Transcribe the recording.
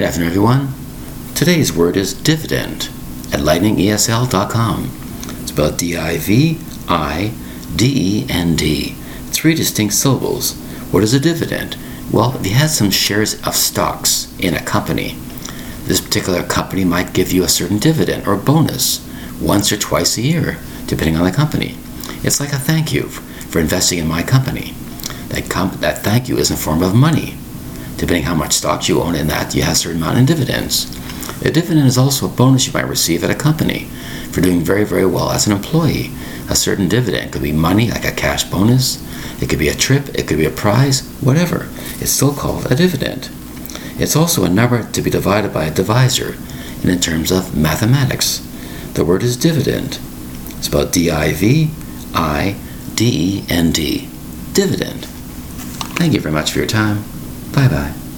Good afternoon, everyone. Today's word is dividend at lightningesl.com. It's spelled D I V I D E N D. Three distinct syllables. What is a dividend? Well, if you had some shares of stocks in a company, this particular company might give you a certain dividend or bonus once or twice a year, depending on the company. It's like a thank you for investing in my company. That, comp- that thank you is in form of money. Depending how much stock you own in that, you have a certain amount in dividends. A dividend is also a bonus you might receive at a company for doing very, very well as an employee. A certain dividend could be money, like a cash bonus. It could be a trip. It could be a prize. Whatever. It's still called a dividend. It's also a number to be divided by a divisor, and in terms of mathematics, the word is dividend, spelled D I V I D E N D. Dividend. Thank you very much for your time. Bye bye.